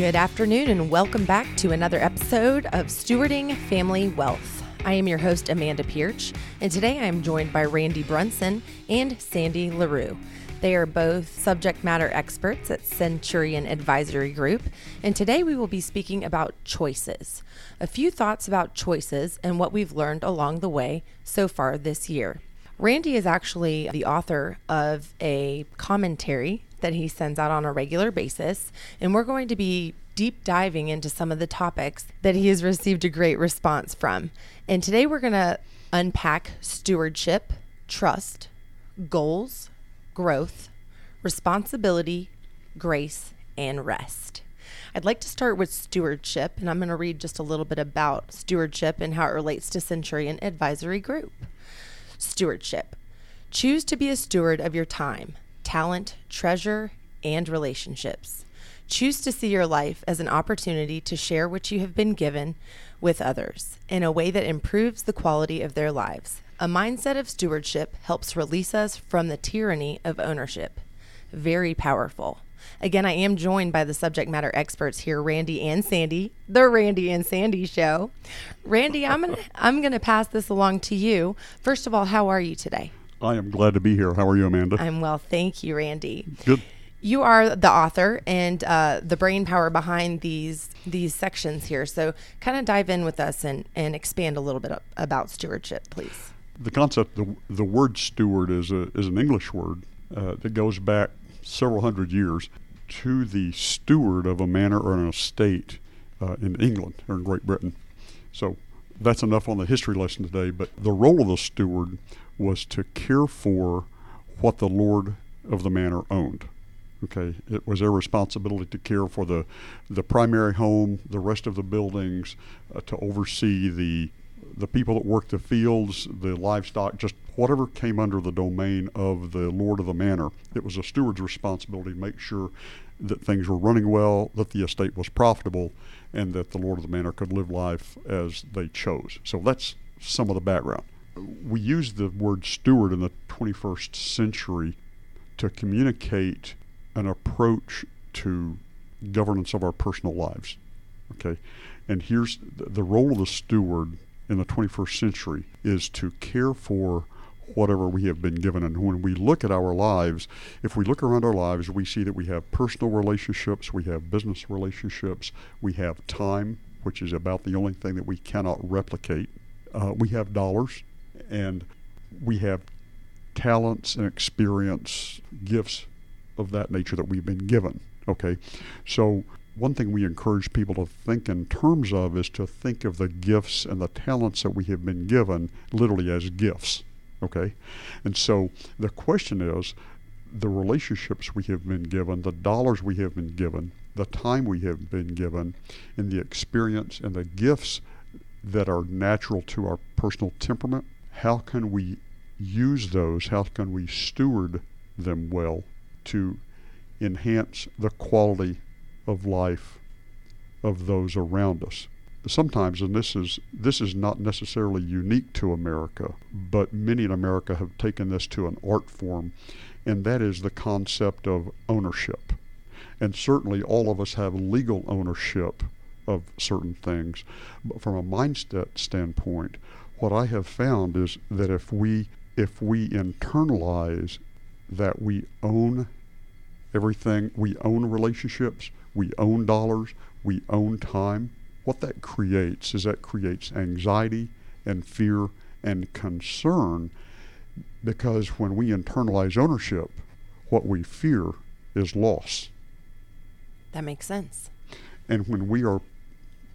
Good afternoon, and welcome back to another episode of Stewarding Family Wealth. I am your host, Amanda Pierce, and today I am joined by Randy Brunson and Sandy LaRue. They are both subject matter experts at Centurion Advisory Group, and today we will be speaking about choices. A few thoughts about choices and what we've learned along the way so far this year. Randy is actually the author of a commentary that he sends out on a regular basis. And we're going to be deep diving into some of the topics that he has received a great response from. And today we're going to unpack stewardship, trust, goals, growth, responsibility, grace, and rest. I'd like to start with stewardship, and I'm going to read just a little bit about stewardship and how it relates to Centurion Advisory Group. Stewardship. Choose to be a steward of your time talent, treasure, and relationships. Choose to see your life as an opportunity to share what you have been given with others in a way that improves the quality of their lives. A mindset of stewardship helps release us from the tyranny of ownership. Very powerful. Again, I am joined by the subject matter experts here, Randy and Sandy, the Randy and Sandy show. Randy, I'm gonna I'm gonna pass this along to you. First of all, how are you today? I am glad to be here. How are you, Amanda? I'm well, thank you, Randy. Good. You are the author and uh, the brain power behind these these sections here. So, kind of dive in with us and, and expand a little bit about stewardship, please. The concept, the, the word steward is a, is an English word uh, that goes back several hundred years to the steward of a manor or an estate uh, in England or in Great Britain. So that's enough on the history lesson today. But the role of the steward was to care for what the Lord of the manor owned. Okay, it was their responsibility to care for the the primary home, the rest of the buildings, uh, to oversee the the people that worked the fields, the livestock, just whatever came under the domain of the lord of the manor. It was a steward's responsibility to make sure that things were running well, that the estate was profitable, and that the lord of the manor could live life as they chose. So that's some of the background we use the word steward in the 21st century to communicate an approach to governance of our personal lives. Okay, and here's the role of the steward in the 21st century is to care for whatever we have been given. And when we look at our lives, if we look around our lives, we see that we have personal relationships, we have business relationships, we have time, which is about the only thing that we cannot replicate. Uh, we have dollars, and we have talents and experience, gifts of that nature that we've been given. Okay, so one thing we encourage people to think in terms of is to think of the gifts and the talents that we have been given literally as gifts. Okay, and so the question is the relationships we have been given, the dollars we have been given, the time we have been given, and the experience and the gifts that are natural to our personal temperament how can we use those? How can we steward them well to enhance the quality of life of those around us? Sometimes, and this is this is not necessarily unique to America, but many in America have taken this to an art form, and that is the concept of ownership. And certainly, all of us have legal ownership of certain things, but from a mindset standpoint, what I have found is that if we if we internalize that we own everything, we own relationships, we own dollars, we own time, what that creates is that creates anxiety and fear and concern because when we internalize ownership, what we fear is loss. That makes sense. And when we are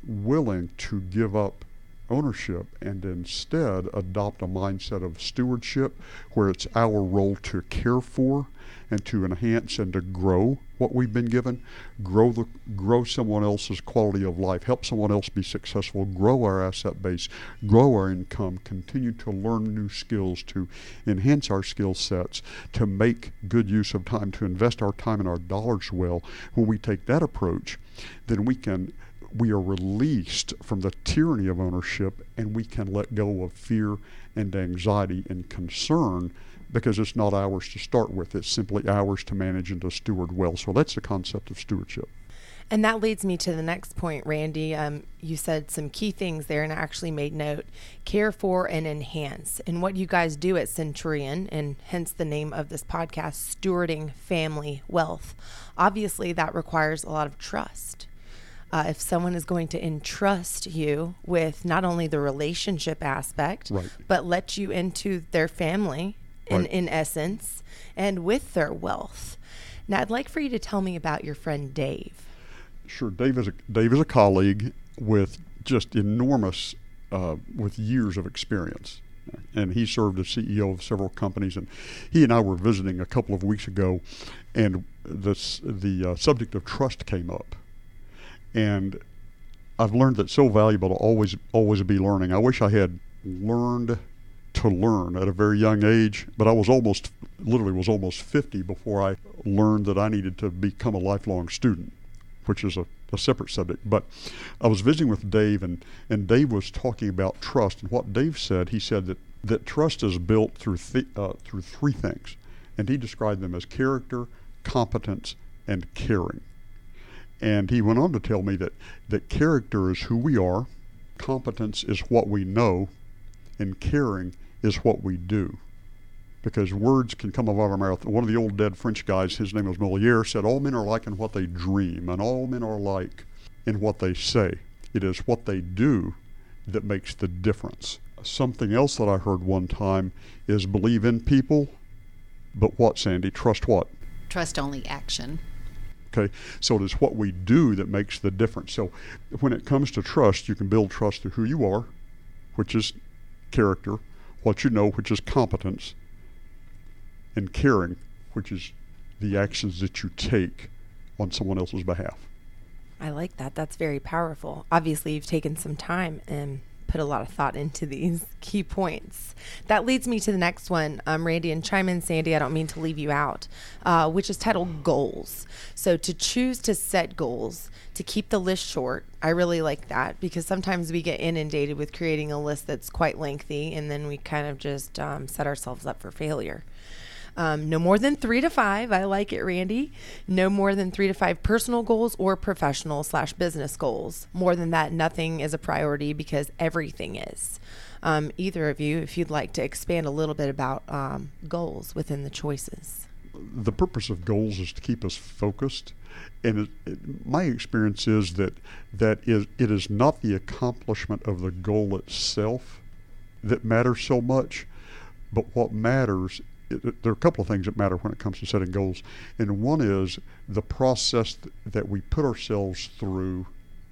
willing to give up ownership and instead adopt a mindset of stewardship where it's our role to care for and to enhance and to grow what we've been given, grow the grow someone else's quality of life, help someone else be successful, grow our asset base, grow our income, continue to learn new skills, to enhance our skill sets, to make good use of time, to invest our time and our dollars well. When we take that approach, then we can we are released from the tyranny of ownership and we can let go of fear and anxiety and concern because it's not ours to start with. It's simply ours to manage and to steward well. So that's the concept of stewardship. And that leads me to the next point, Randy. Um, you said some key things there, and I actually made note care for and enhance. And what you guys do at Centurion, and hence the name of this podcast, Stewarding Family Wealth. Obviously, that requires a lot of trust. Uh, if someone is going to entrust you with not only the relationship aspect, Right. but let you into their family in, Right. in essence and with their wealth. Now, I'd like for you to tell me about your friend Dave. Sure, Dave is a, Dave is a colleague with just enormous, uh, with years of experience, and he served as CEO of several companies. And he and I were visiting a couple of weeks ago, and this the uh, subject of trust came up, and I've learned that so valuable to always always be learning. I wish I had learned to learn at a very young age, but I was almost literally was almost 50 before I learned that I needed to become a lifelong student, which is a, a separate subject. But I was visiting with Dave, and, and Dave was talking about trust. And what Dave said, he said that, that trust is built through, th- uh, through three things. And he described them as character, competence, and caring. And he went on to tell me that, that character is who we are, competence is what we know, and caring is what we do. Because words can come out of our mouth. One of the old dead French guys, his name was Moliere, said, All men are like in what they dream, and all men are like in what they say. It is what they do that makes the difference. Something else that I heard one time is believe in people, but what, Sandy? Trust what? Trust only action. Okay, so it is what we do that makes the difference. So when it comes to trust, you can build trust through who you are, which is character, what you know, which is competence, and caring, which is the actions that you take on someone else's behalf. I like that. That's very powerful. Obviously, you've taken some time and put a lot of thought into these key points. That leads me to the next one, um, Randy, and chime in, Sandy. I don't mean to leave you out, uh, which is titled Goals. So, to choose to set goals, to keep the list short, I really like that because sometimes we get inundated with creating a list that's quite lengthy and then we kind of just um, set ourselves up for failure. Um, no more than three to five. I like it, Randy. No more than three to five personal goals or professional slash business goals. More than that, nothing is a priority because everything is. Um, either of you, if you'd like to expand a little bit about um, goals within the choices. the purpose of goals is to keep us focused and it, it, my experience is that that is it is not the accomplishment of the goal itself that matters so much but what matters it, there are a couple of things that matter when it comes to setting goals and one is the process th- that we put ourselves through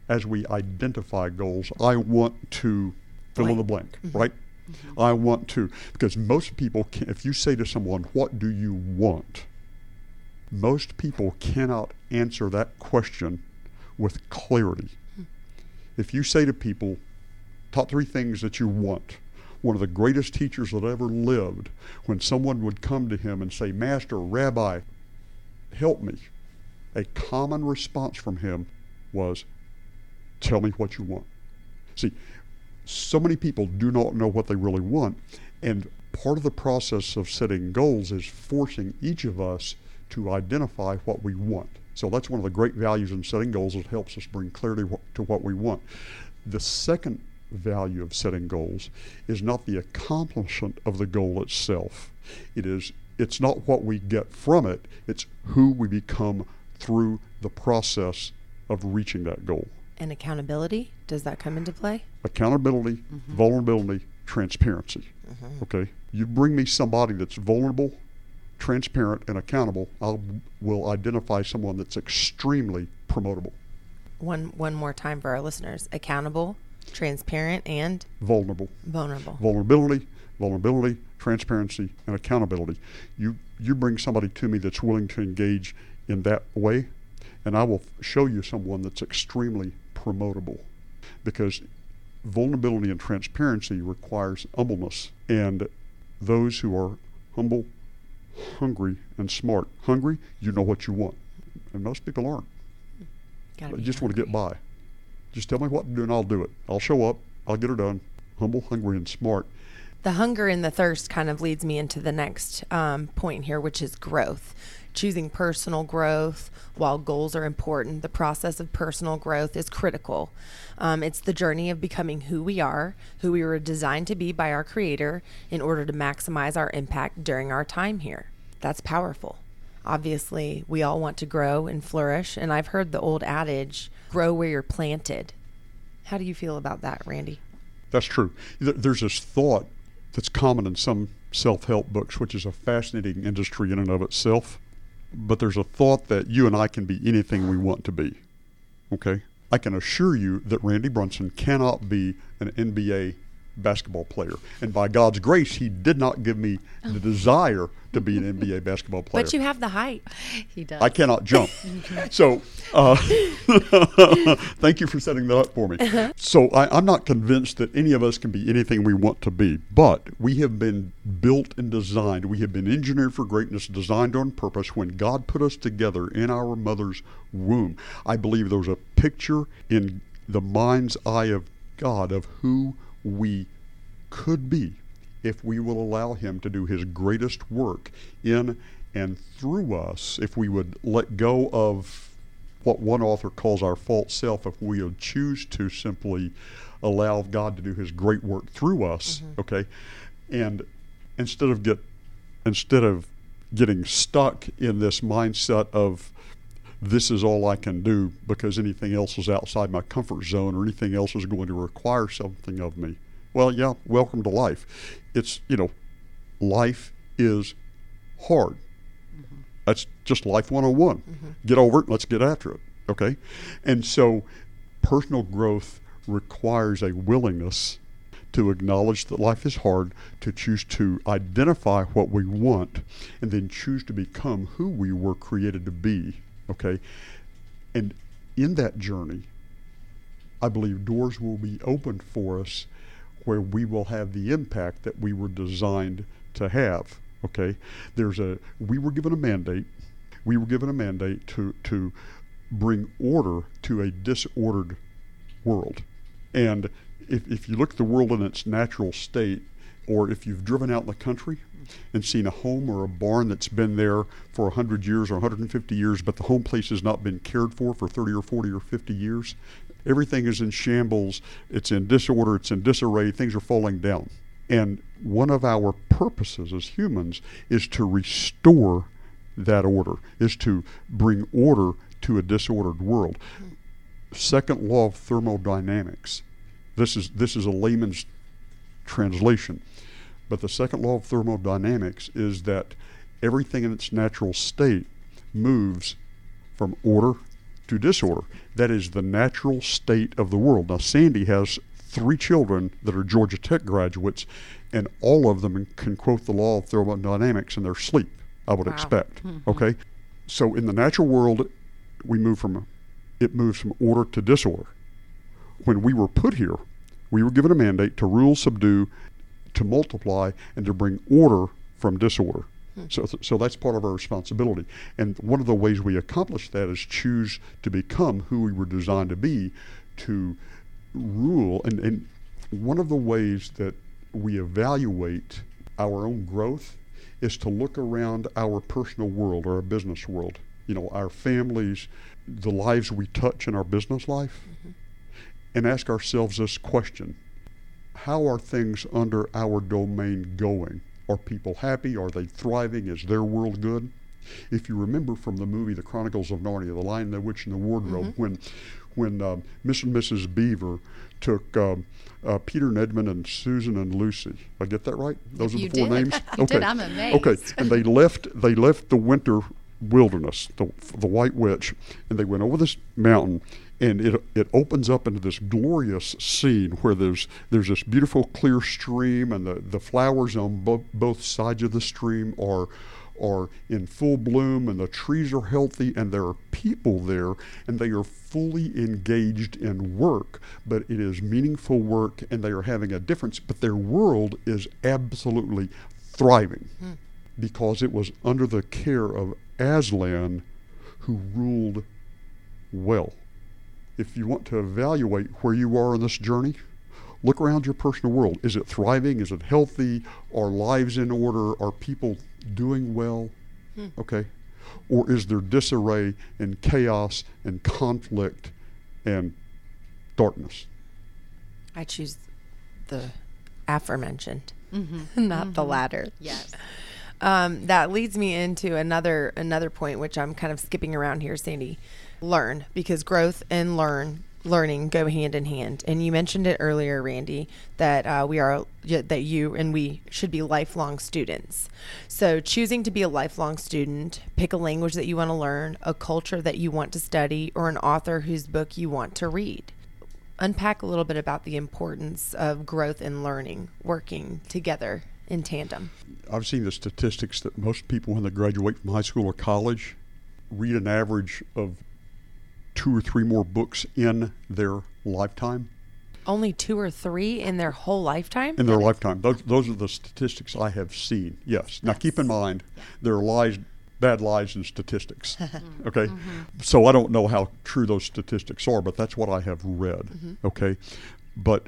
as we identify goals i want to fill in the blank mm-hmm. right mm-hmm. I want to. Because most people, can, if you say to someone, What do you want? Most people cannot answer that question with clarity. Hmm. If you say to people, Top three things that you want, one of the greatest teachers that ever lived, when someone would come to him and say, Master, Rabbi, help me, a common response from him was, Tell me what you want. See, so many people do not know what they really want. And part of the process of setting goals is forcing each of us to identify what we want. So that's one of the great values in setting goals. It helps us bring clarity to what we want. The second value of setting goals is not the accomplishment of the goal itself. It is it's not what we get from it, it's who we become through the process of reaching that goal And accountability, does that come into play? accountability, mm-hmm. vulnerability, transparency. Mm-hmm. Okay, you bring me somebody that's vulnerable, transparent, and accountable. I will identify someone that's extremely promotable, One one more time for our listeners: accountable, transparent, and vulnerable, vulnerable. vulnerability, vulnerability, transparency, and accountability. You you bring somebody to me that's willing to engage in that way, and I will f- show you someone that's extremely promotable, because vulnerability and transparency requires humbleness, and those who are humble, hungry, and smart. Hungry, you know what you want, and most people aren't. Gotta They just want to get by. Just tell me what to do, and I'll do it. I'll show up. I'll get it done. Humble, hungry, and smart. The hunger and the thirst kind of leads me into the next um, point here, which is growth. choosing personal growth while goals are important. The process of personal growth is critical. Um, it's the journey of becoming who we are, who we were designed to be by our Creator in order to maximize our impact during our time here. That's powerful. Obviously, we all want to grow and flourish, and I've heard the old adage grow where you're planted. How do you feel about that, Randy? That's true. There's this thought that's common in some self help books, which is a fascinating industry in and of itself. But there's a thought that you and I can be anything we want to be. Okay? I can assure you that Randy Brunson cannot be an NBA basketball player. And by God's grace, He did not give me the desire to be an NBA basketball player. But you have the height. He does. I cannot jump. so, uh, thank you for setting that up for me. So, I, I'm not convinced that any of us can be anything we want to be, but we have been built and designed. We have been engineered for greatness, designed on purpose. When God put us together in our mother's womb, I believe there was a picture in the mind's eye of God of who we could be if we will allow Him to do His greatest work in and through us, if we would let go of what one author calls our false self, if we would choose to simply allow God to do His great work through us, mm-hmm. okay, and instead of get instead of getting stuck in this mindset of this is all I can do because anything else is outside my comfort zone or anything else is going to require something of me. Well, yeah, welcome to life. It's, you know, life is hard. Mm-hmm. That's just life 101. Mm-hmm. Get over it, let's get after it. Okay? And so personal growth requires a willingness to acknowledge that life is hard, to choose to identify what we want, and then choose to become who we were created to be. Okay? And in that journey, I believe doors will be opened for us where we will have the impact that we were designed to have. Okay? There's a we were given a mandate. We were given a mandate to to bring order to a disordered world. And if, if you look at the world in its natural state, or if you've driven out in the country and seen a home or a barn that's been there for 100 years or 150 years, but the home place has not been cared for for 30 or 40 or 50 years, everything is in shambles, it's in disorder, it's in disarray, things are falling down. And one of our purposes as humans is to restore that order, is to bring order to a disordered world. Second law of thermodynamics. This is this is a layman's translation. But the second law of thermodynamics is that everything in its natural state moves from order to disorder. That is the natural state of the world. Now, Sandy has three children that are Georgia Tech graduates, and all of them can quote the law of thermodynamics in their sleep, I would wow. expect. Mm-hmm. Okay? So, in the natural world, we move from it moves from order to disorder. When we were put here, we were given a mandate to rule, subdue, to multiply, and to bring order from disorder. So, so that's part of our responsibility. And one of the ways we accomplish that is choose to become who we were designed to be, to rule. And, and one of the ways that we evaluate our own growth is to look around our personal world or our business world. You know, our families, the lives we touch in our business life, mm-hmm. and ask ourselves this question How are things under our domain going? Are people happy? Are they thriving? Is their world good? If you remember from the movie The Chronicles of Narnia, The Lion, the Witch, and the Wardrobe, mm-hmm. when when uh, Miss and Mrs. Beaver took um, uh, Peter and Edmund and Susan and Lucy. I get that right? Those you are the four did. names. you okay. Did. I'm amazed. Okay, and they left. They left the winter wilderness, the, the White Witch, and they went over this mountain, and it it opens up into this glorious scene where there's there's this beautiful clear stream, and the, the flowers on bo- both sides of the stream are are in full bloom, and the trees are healthy, and there are people there, and they are fully engaged in work, but it is meaningful work, and they are having a difference. But their world is absolutely thriving. Hmm because it was under the care of Aslan who ruled well. If you want to evaluate where you are in this journey, look around your personal world. Is it thriving? Is it healthy? Are lives in order? Are people doing well? Hmm. Okay. or is there disarray and chaos and conflict and darkness? I choose the aforementioned, not the latter. Yes. Um, that leads me into another another point, which I'm kind of skipping around here, Sandy. Learn because growth and learn learning go hand in hand. And you mentioned it earlier, Randy, that uh, we are that you and we should be lifelong students. So choosing to be a lifelong student, pick a language that you want to learn, a culture that you want to study, or an author whose book you want to read. Unpack a little bit about the importance of growth and learning working together in tandem. I've seen the statistics that most people, when they graduate from high school or college, read an average of two or three more books in their lifetime. Only two or three in their whole lifetime? In their lifetime. Those, those are the statistics I have seen, yes. Now, keep in mind, there are lies, bad lies and statistics, mm-hmm. okay? Mm-hmm. So I don't know how true those statistics are, but that's what I have read, mm-hmm. okay? But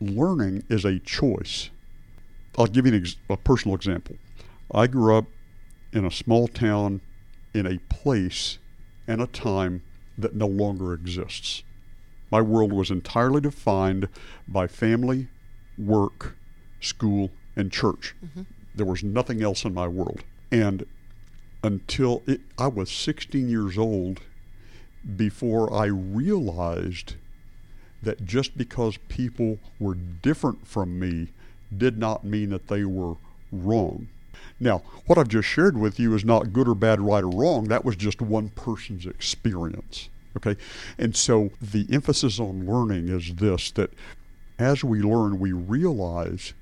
learning is a choice. I'll give you an ex- a personal example. I grew up in a small town in a place and a time that no longer exists. My world was entirely defined by family, work, school, and church. Mm-hmm. There was nothing else in my world. And until it, I was 16 years old before I realized that just because people were different from me did not mean that they were wrong. Now, what I've just shared with you is not good or bad, right or wrong. That was just one person's experience. Okay? And so the emphasis on learning is this that as we learn, we realize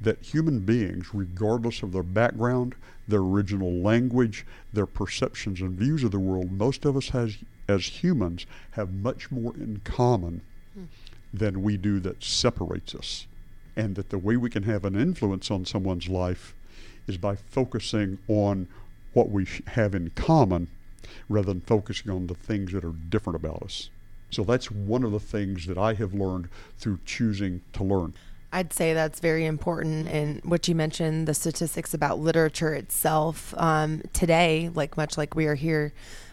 that human beings, regardless of their background, their original language, their perceptions and views of the world, most of us has, as humans have much more in common hmm. than we do that separates us. And that the way we can have an influence on someone's life is by focusing on what we have in common rather than focusing on the things that are different about us. So that's one of the things that I have learned through choosing to learn. I'd say that's very important. And what you mentioned, the statistics about literature itself um, today, like much like we are here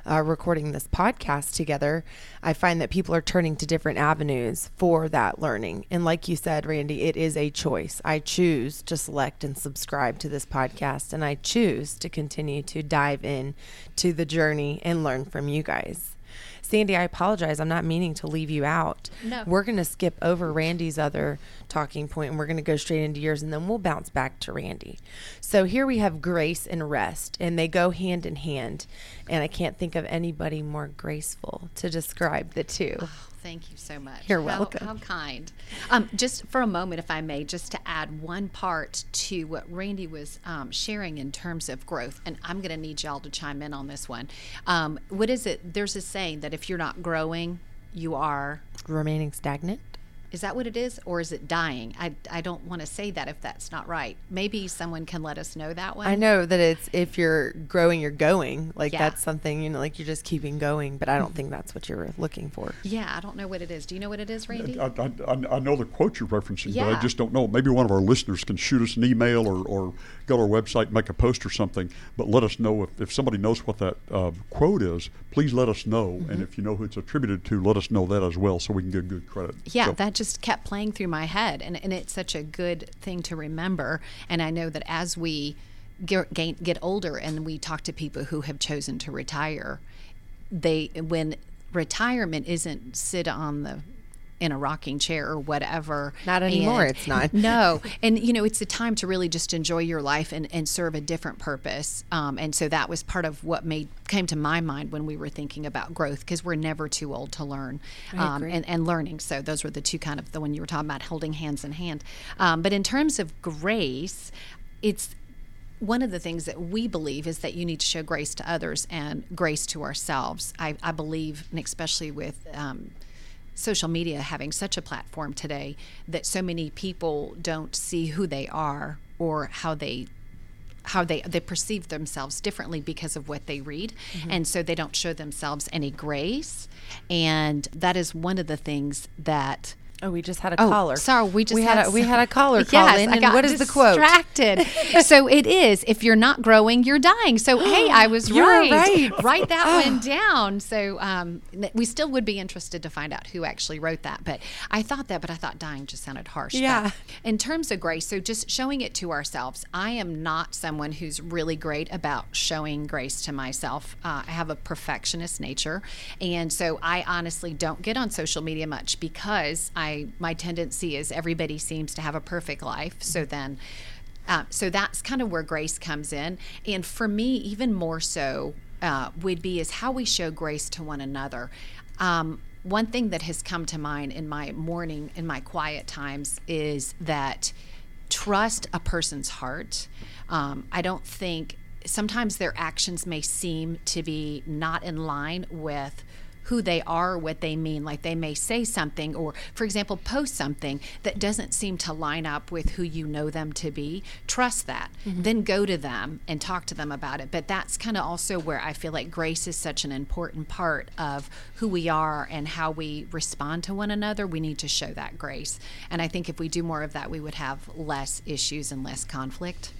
uh, recording this podcast together, I find that people are turning to different avenues for that learning. And like you said, Randy, it is a choice. I choose to select and subscribe to this podcast, and I choose to continue to dive in to the journey and learn from you guys. Sandy, I apologize. I'm not meaning to leave you out. No. We're going to skip over Randy's other talking point and we're going to go straight into yours and then we'll bounce back to Randy. So here we have grace and rest, and they go hand in hand. And I can't think of anybody more graceful to describe the two. Oh, Thank you so much. You're How- welcome. How, kind. Um, just for a moment, if I may, just to add one part to what Randy was um, sharing in terms of growth, and I'm going to need y'all to chime in on this one. Um, what is it? There's a saying that if you're not growing, you are. Remaining stagnant. Is that what it is, or is it dying? I, I don't want to say that if that's not right. Maybe someone can let us know that one. I know that it's if you're growing, you're going. Like Yeah. that's something, you know, like you're just keeping going, but I don't think that's what you're looking for. Yeah, I don't know what it is. Do you know what it is, Randy? I, I, I- I know the quote you're referencing, but I just don't know. Maybe one of our listeners can shoot us an email or, or go to our website, and make a post or something, but let us know if, if somebody knows what that uh, quote is, please let us know. Mm-hmm. And if you know who it's attributed to, let us know that as well so we can give good credit. Yeah, So- that just kept playing through my head, and, and it's such a good thing to remember. And I know that as we get, get older and we talk to people who have chosen to retire, they when retirement isn't sit on the in a rocking chair or whatever. Not anymore, and- it's not. no, and you know it's a time to really just enjoy your life and, and serve a different purpose. Um, and so that was part of what made came to my mind when we were thinking about growth because we're never too old to learn um, and, and learning. So those were the two kind of the one you were talking about holding hands in hand. Um, but in terms of grace, it's one of the things that we believe is that you need to show grace to others and grace to ourselves. I, I believe, and especially with um, social media having such a platform today, that so many people don't see who they are or how they how they they perceive themselves differently because of what they read. Mm-hmm. And so they don't show themselves any grace. And that is one of the things that Oh, we just had a Oh, caller. sorry, we just we had had, a, we had a caller Yes, call in, I and got what is the quote? distracted. so it is: if you're not growing, you're dying. So hey, I was right. right. Write that one down. So um, we still would be interested to find out who actually wrote that. But I thought that, but I thought dying just sounded harsh. But Yeah. in terms of grace, so just showing it to ourselves. I am not someone who's really great about showing grace to myself. Uh, I have a perfectionist nature, and so I honestly don't get on social media much because I my tendency is everybody seems to have a perfect life. So then. Uh, so that's kind of where grace comes in. And for me, even more so, uh, would be is how we show grace to one another. Um, one thing that has come to mind in my morning, in my quiet times, is that trust a person's heart. Um, I don't think sometimes their actions may seem to be not in line with who they are, what they mean. Like they may say something, or for example, post something that doesn't seem to line up with who you know them to be. Trust that. Then go to them and talk to them about it. But that's kind of also where I feel like grace is such an important part of who we are and how we respond to one another. We need to show that grace. And I think if we do more of that, we would have less issues and less conflict.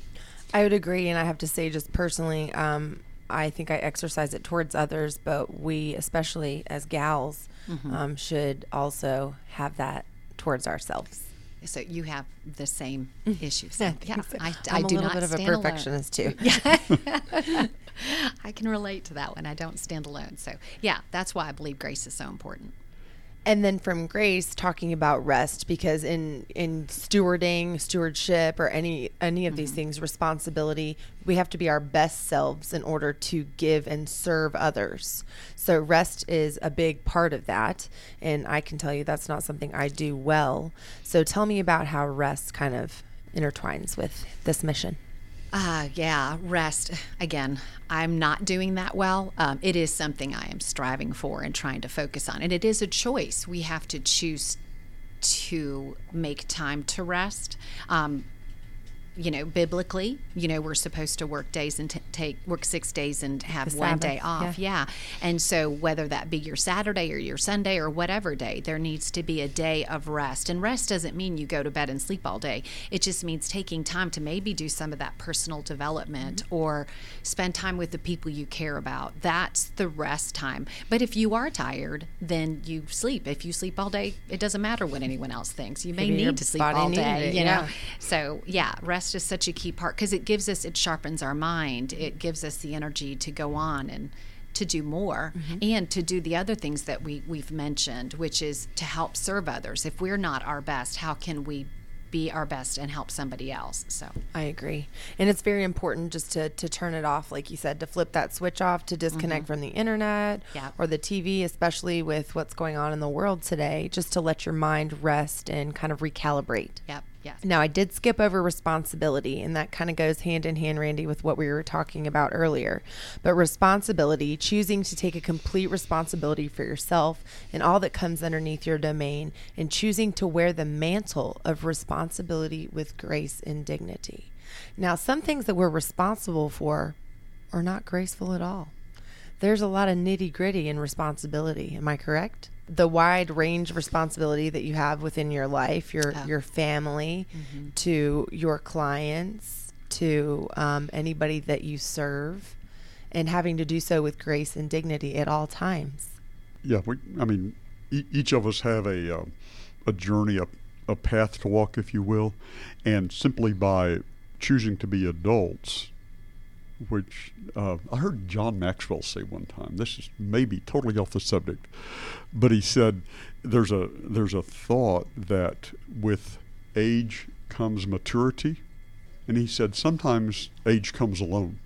I would agree, and I have to say, just personally, um, I think I exercise it towards others, but we, especially as gals, Mm-hmm. um, should also have that towards ourselves. So you have the same issues. I yeah, so. I, I'm I a do little not bit of a stand alone. perfectionist too. I can relate to that one. I don't stand alone. So, yeah, that's why I believe grace is so important. And then from Grace talking about rest because in in stewarding, stewardship or any any of these Mm-hmm. things responsibility, we have to be our best selves in order to give and serve others. So rest is a big part of that and I can tell you that's not something I do well. So tell me about how rest kind of intertwines with this mission. Uh, yeah, rest. Again, I'm not doing that well. Um, it is something I am striving for and trying to focus on. And it is a choice. We have to choose to make time to rest. Um, you know, biblically, you know, we're supposed to work days and t- take work six days and have The one Sabbath, day off. Yeah. And so, whether that be your Saturday or your Sunday or whatever day, there needs to be a day of rest. And rest doesn't mean you go to bed and sleep all day, it just means taking time to maybe do some of that personal development mm-hmm. or spend time with the people you care about. That's the rest time. But if you are tired, then you sleep. If you sleep all day, it doesn't matter what anyone else thinks. You may Maybe need to sleep all day, it, you yeah. know? So, yeah, rest is such a key part because it gives us, it sharpens our mind. It gives us the energy to go on and to do more mm-hmm. and to do the other things that we, we've mentioned, which is to help serve others. If we're not our best, how can we be our best and help somebody else? So, I agree. And it's very important just to, to turn it off, like you said, to flip that switch off, to disconnect mm-hmm. from the internet Yeah. or the TV, especially with what's going on in the world today, just to let your mind rest and kind of recalibrate. yep, yes. Now, I did skip over responsibility, and that kind of goes hand in hand, Randy, with what we were talking about earlier. But responsibility, choosing to take a complete responsibility for yourself and all that comes underneath your domain, and choosing to wear the mantle of responsibility with grace and dignity. Now, some things that we're responsible for are not graceful at all. There's a lot of nitty gritty in responsibility. Am I correct? The wide range of responsibility that you have within your life, your Oh. your family, Mm-hmm. to your clients, to um, anybody that you serve, and having to do so with grace and dignity at all times. Yeah, we, I mean, e- each of us have a uh, a journey, a, a path to walk, if you will, and simply by choosing to be adults, which uh, I heard John Maxwell say one time. This is maybe totally off the subject, but he said there's a there's a thought that with age comes maturity, and he said sometimes age comes alone.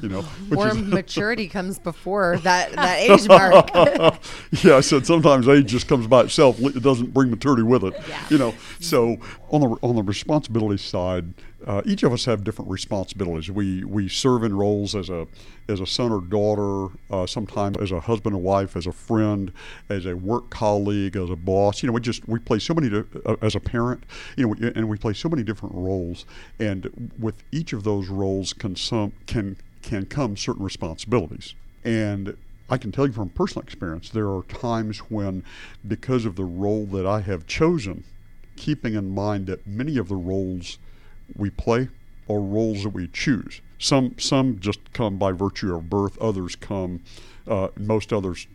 You know, which or maturity comes before that that age mark. yeah, I said sometimes age just comes by itself. It doesn't bring maturity with it. Yeah. You know, so on the on the responsibility side, uh, each of us have different responsibilities. We we serve in roles as a as a son or daughter, uh, sometimes as a husband and wife, as a friend, as a work colleague, as a boss. You know, we just we play so many di- uh, as a parent. You know, and we play so many different roles. And with each of those roles, can some can can come certain responsibilities. And I can tell you from personal experience, there are times when, because of the role that I have chosen, keeping in mind that many of the roles we play or roles that we choose. Some some just come by virtue of birth. Others come. Uh, most others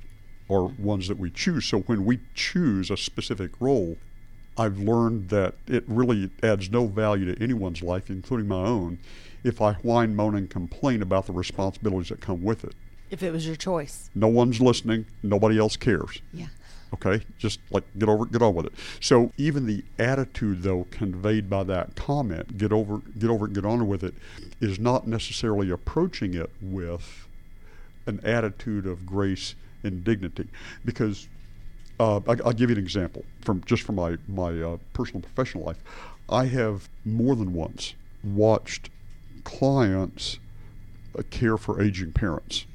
are ones that we choose. So when we choose a specific role, I've learned that it really adds no value to anyone's life, including my own, if I whine, moan, and complain about the responsibilities that come with it. If it was your choice. No one's listening. Nobody else cares. Yeah. Okay, just like get over, get on with it. So even the attitude, though, conveyed by that comment, get over, get over, it, get on with it, is not necessarily approaching it with an attitude of grace and dignity, because uh, I, will give you an example from just from my my uh, personal professional life. I have more than once watched clients uh, care for aging parents,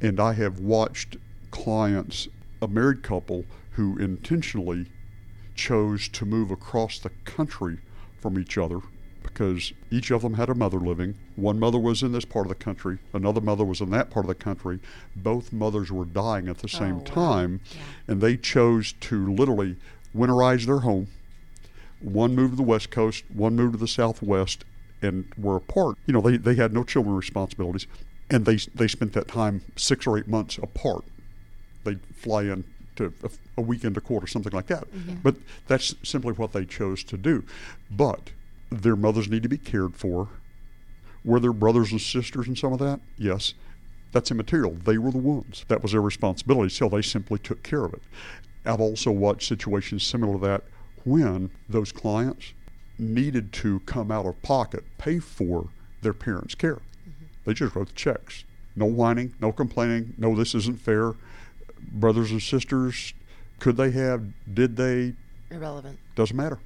and I have watched clients a married couple who intentionally chose to move across the country from each other because each of them had a mother living. One mother was in this part of the country, another mother was in that part of the country. Both mothers were dying at the oh, same Oh, wow. time, Yeah. and they chose to literally winterize their home. One moved to the West Coast, one moved to the Southwest, and were apart. You know, they, they had no children responsibilities, and they they spent that time six or eight months apart. They'd fly in to a, a weekend a quarter, something like that. Mm-hmm. But that's simply what they chose to do. But their mothers need to be cared for. Were there brothers and sisters and some of that? Yes. That's immaterial. They were the ones. That was their responsibility, so they simply took care of it. I've also watched situations similar to that when those clients needed to come out of pocket, pay for their parents' care. Mm-hmm. They just wrote the checks. No whining, no complaining, no, this isn't fair. Brothers and sisters, could they have, did they, Irrelevant. doesn't matter.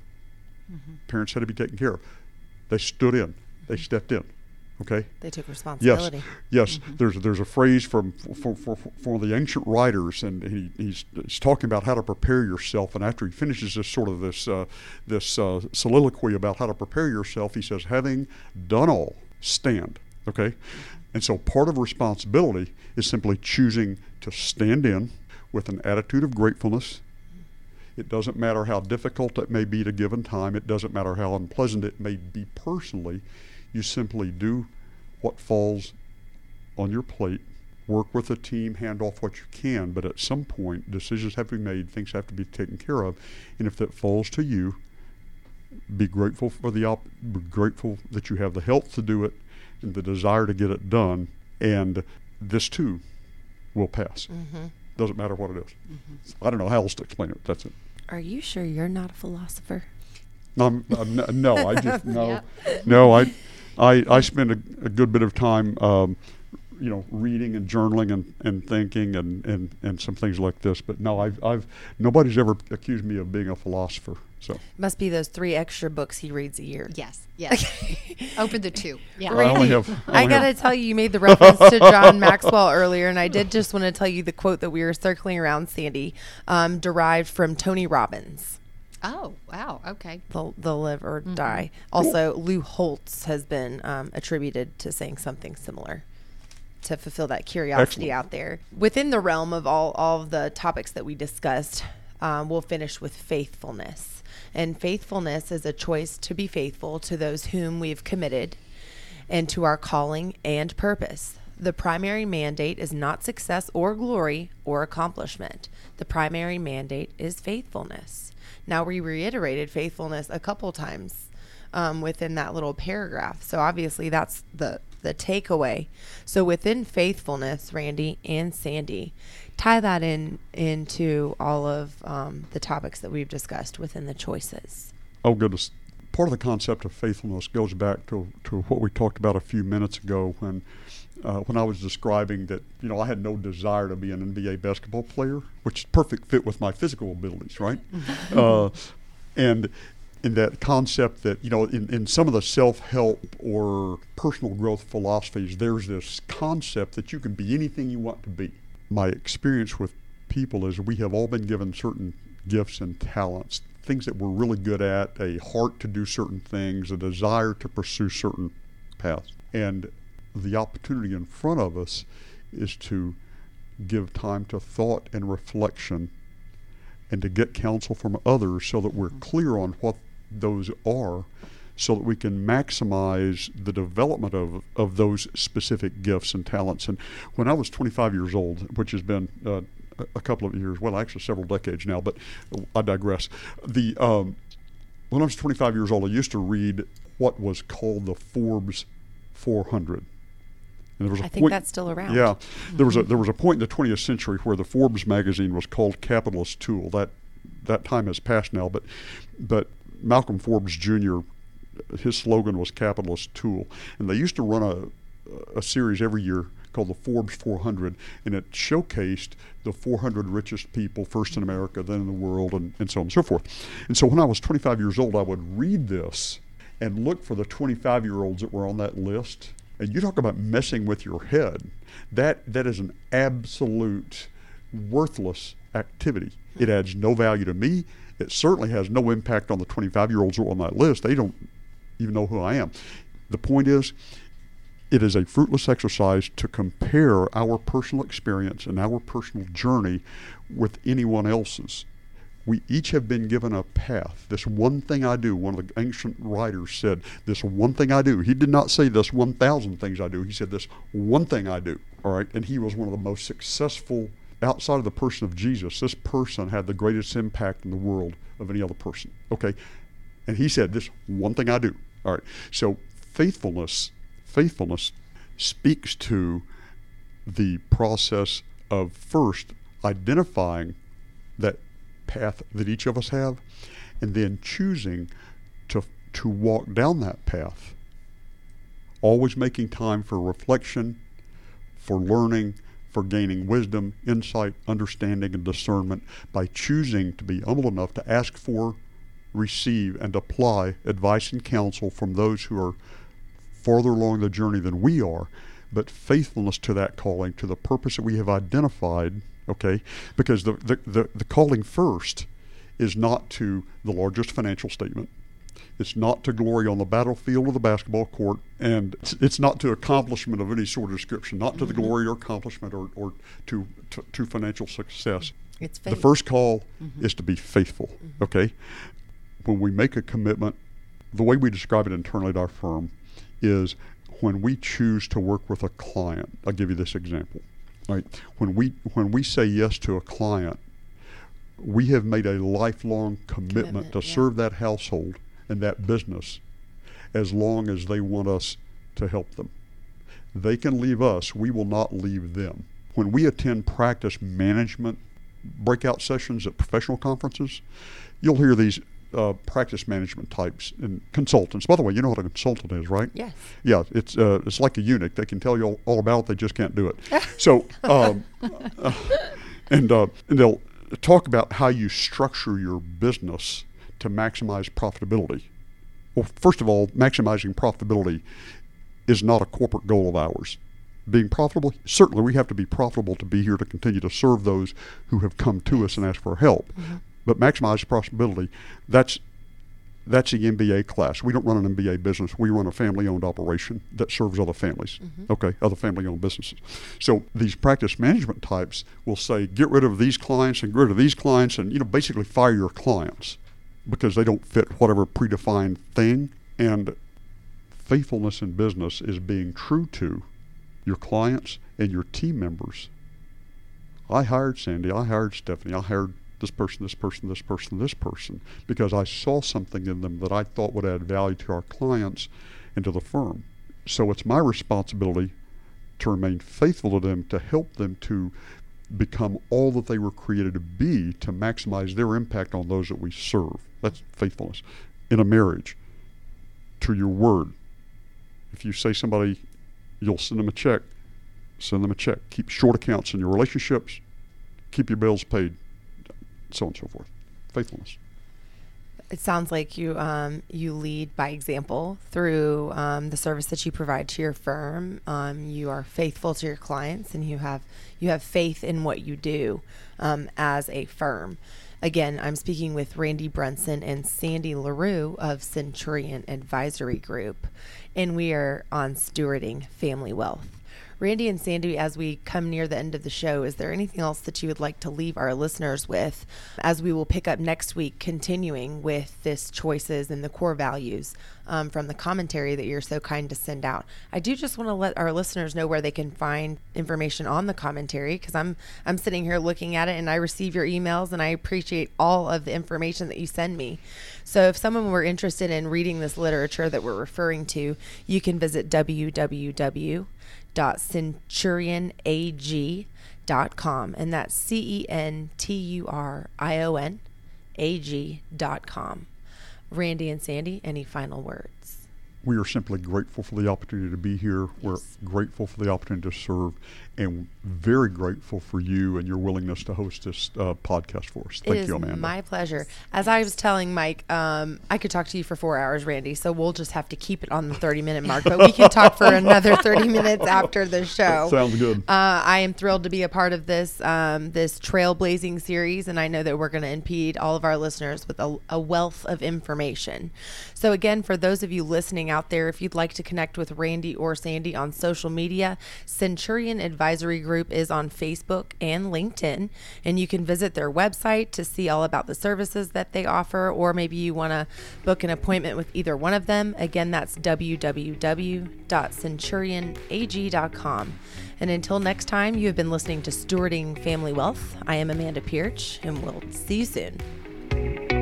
Parents had to be taken care of. They stood in. They stepped in. Okay. They took Yes. responsibility. Yes. There's there's a phrase from from, from, from the ancient writers, and he, he's, he's talking about how to prepare yourself. And after he finishes this sort of this uh, this uh, soliloquy about how to prepare yourself, he says, "Having done all, stand." Okay. And so part of responsibility is simply choosing to stand in with an attitude of gratefulness it doesn't matter how difficult it may be at a given time. It doesn't matter how unpleasant it may be personally. You simply do what falls on your plate. Work with a team, hand off what you can, but at some point, decisions have to be made, things have to be taken care of, and if that falls to you, be grateful for the op- be grateful that you have the health to do it and the desire to get it done, and this too will pass. Doesn't matter what it is. I don't know how else to explain it. That's it. Are you sure you're not a philosopher? No, I'm, I'm n- no, I just no, Yep. no. I, I, I spend a, a good bit of time, um, you know, reading and journaling and, and thinking and, and, and some things like this. But no, I've, I've nobody's ever accused me of being a philosopher. So Must be those three extra books he reads a year. Yes. Yes. Over the two. Yeah. I only have. I only have- gotta tell you, you made the reference to John Maxwell earlier, and I did just want to tell you the quote that we were circling around, Sandy, um, derived from Tony Robbins. Oh, wow. Okay. They'll, they'll live or die. Also, Lou Holtz has been um, attributed to saying something similar to fulfill that curiosity Excellent. out there. Within the realm of all, all of the topics that we discussed, um, we'll finish with faithfulness. And faithfulness is a choice to be faithful to those whom we've committed and to our calling and purpose. The primary mandate is not success or glory or accomplishment. The primary mandate is faithfulness. Now, we reiterated faithfulness a couple times um, within that little paragraph. So, obviously, that's the, the takeaway. So, within faithfulness, Randy and Sandy, tie that in into all of um, the topics that we've discussed within the choices. Oh goodness! Part of the concept of faithfulness goes back to to what we talked about a few minutes ago when. Uh, when I was describing that, you know, I had no desire to be an NBA basketball player, which is perfect fit with my physical abilities, right? uh, and in that concept that, you know, in, in some of the self-help or personal growth philosophies, there's this concept that you can be anything you want to be. My experience with people is we have all been given certain gifts and talents, things that we're really good at, a heart to do certain things, a desire to pursue certain paths. And the opportunity in front of us is to give time to thought and reflection and to get counsel from others so that we're clear on what those are so that we can maximize the development of, of those specific gifts and talents. And when I was 25 years old, which has been uh, a couple of years, well, actually several decades now, but I digress. The um, when I was 25 years old, I used to read what was called the Forbes 400. And there was a I think point, that's still around. Yeah, there was a there was a point in the 20th century where the Forbes magazine was called Capitalist Tool. That that time has passed now, but but Malcolm Forbes Jr. His slogan was Capitalist Tool, and they used to run a a series every year called the Forbes 400, and it showcased the 400 richest people, first in America, then in the world, and, and so on and so forth. And so when I was 25 years old, I would read this and look for the 25 year olds that were on that list and you talk about messing with your head. That that is an absolute worthless activity. It adds no value to me. It certainly has no impact on the 25 year olds who are on that list. They don't even know who I am. The point is, it is a fruitless exercise to compare our personal experience and our personal journey with anyone else's we each have been given a path. This one thing I do, one of the ancient writers said, This one thing I do. He did not say this 1,000 things I do. He said, This one thing I do. All right. And he was one of the most successful outside of the person of Jesus. This person had the greatest impact in the world of any other person. Okay. And he said, This one thing I do. All right. So faithfulness, faithfulness speaks to the process of first identifying that path that each of us have, and then choosing to, to walk down that path. Always making time for reflection, for learning, for gaining wisdom, insight, understanding, and discernment by choosing to be humble enough to ask for, receive, and apply advice and counsel from those who are farther along the journey than we are, but faithfulness to that calling, to the purpose that we have identified okay? Because the, the, the, the calling first is not to the largest financial statement. It's not to glory on the battlefield or the basketball court, and it's, it's not to accomplishment of any sort of description, not to the mm-hmm. glory or accomplishment or, or to, to, to financial success. It's faith. The first call mm-hmm. is to be faithful, mm-hmm. okay? When we make a commitment, the way we describe it internally at our firm is when we choose to work with a client. I'll give you this example. Right? When we when we say yes to a client, we have made a lifelong commitment, commitment to yeah. serve that household and that business as long as they want us to help them. They can leave us, we will not leave them. When we attend practice management breakout sessions at professional conferences, you'll hear these uh, practice management types and consultants. By the way, you know what a consultant is, right? Yes. Yeah, it's uh, it's like a eunuch. They can tell you all, all about it. They just can't do it. so, um, uh, and uh, and they'll talk about how you structure your business to maximize profitability. Well, first of all, maximizing profitability is not a corporate goal of ours. Being profitable, certainly we have to be profitable to be here to continue to serve those who have come to us and ask for help. Mm-hmm. But maximize profitability, that's that's the MBA class. We don't run an MBA business. We run a family-owned operation that serves other families. Mm-hmm. Okay, other family-owned businesses. So these practice management types will say, get rid of these clients and get rid of these clients, and you know basically fire your clients because they don't fit whatever predefined thing. And faithfulness in business is being true to your clients and your team members. I hired Sandy. I hired Stephanie. I hired this person, this person, this person, this person, because I saw something in them that I thought would add value to our clients and to the firm. So it's my responsibility to remain faithful to them, to help them to become all that they were created to be, to maximize their impact on those that we serve. That's faithfulness. In a marriage, to your word. If you say somebody, you'll send them a check, send them a check. Keep short accounts in your relationships, keep your bills paid so on and so forth. Faithfulness. It sounds like you um, you lead by example through um, the service that you provide to your firm. Um, you are faithful to your clients, and you have you have faith in what you do um, as a firm. Again, I'm speaking with Randy Brunson and Sandy LaRue of Centurion Advisory Group, and we are on stewarding family wealth. Randy and Sandy, as we come near the end of the show, is there anything else that you would like to leave our listeners with as we will pick up next week, continuing with this choices and the core values um, from the commentary that you're so kind to send out? I do just want to let our listeners know where they can find information on the commentary because I'm I'm sitting here looking at it and I receive your emails and I appreciate all of the information that you send me. So if someone were interested in reading this literature that we're referring to, you can visit www.centurionag.com and that's C E N T U R I O N A G.com. Randy and Sandy, any final words? We are simply grateful for the opportunity to be here. We're grateful for the opportunity to serve and very grateful for you and your willingness to host this uh, podcast for us. Thank you, Amanda. my pleasure. As I was telling Mike, um, I could talk to you for four hours, Randy. So we'll just have to keep it on the thirty-minute mark. But we can talk for another thirty minutes after the show. Sounds good. Uh, I am thrilled to be a part of this um, this trailblazing series, and I know that we're going to impede all of our listeners with a, a wealth of information. So again, for those of you listening out there, if you'd like to connect with Randy or Sandy on social media, Centurion Advisory Group is on Facebook and LinkedIn, and you can visit their website to see all about the services that they offer, or maybe you want to book an appointment with either one of them. Again, that's www.centurionag.com. And until next time, you have been listening to Stewarding Family Wealth. I am Amanda Pierch, and we'll see you soon.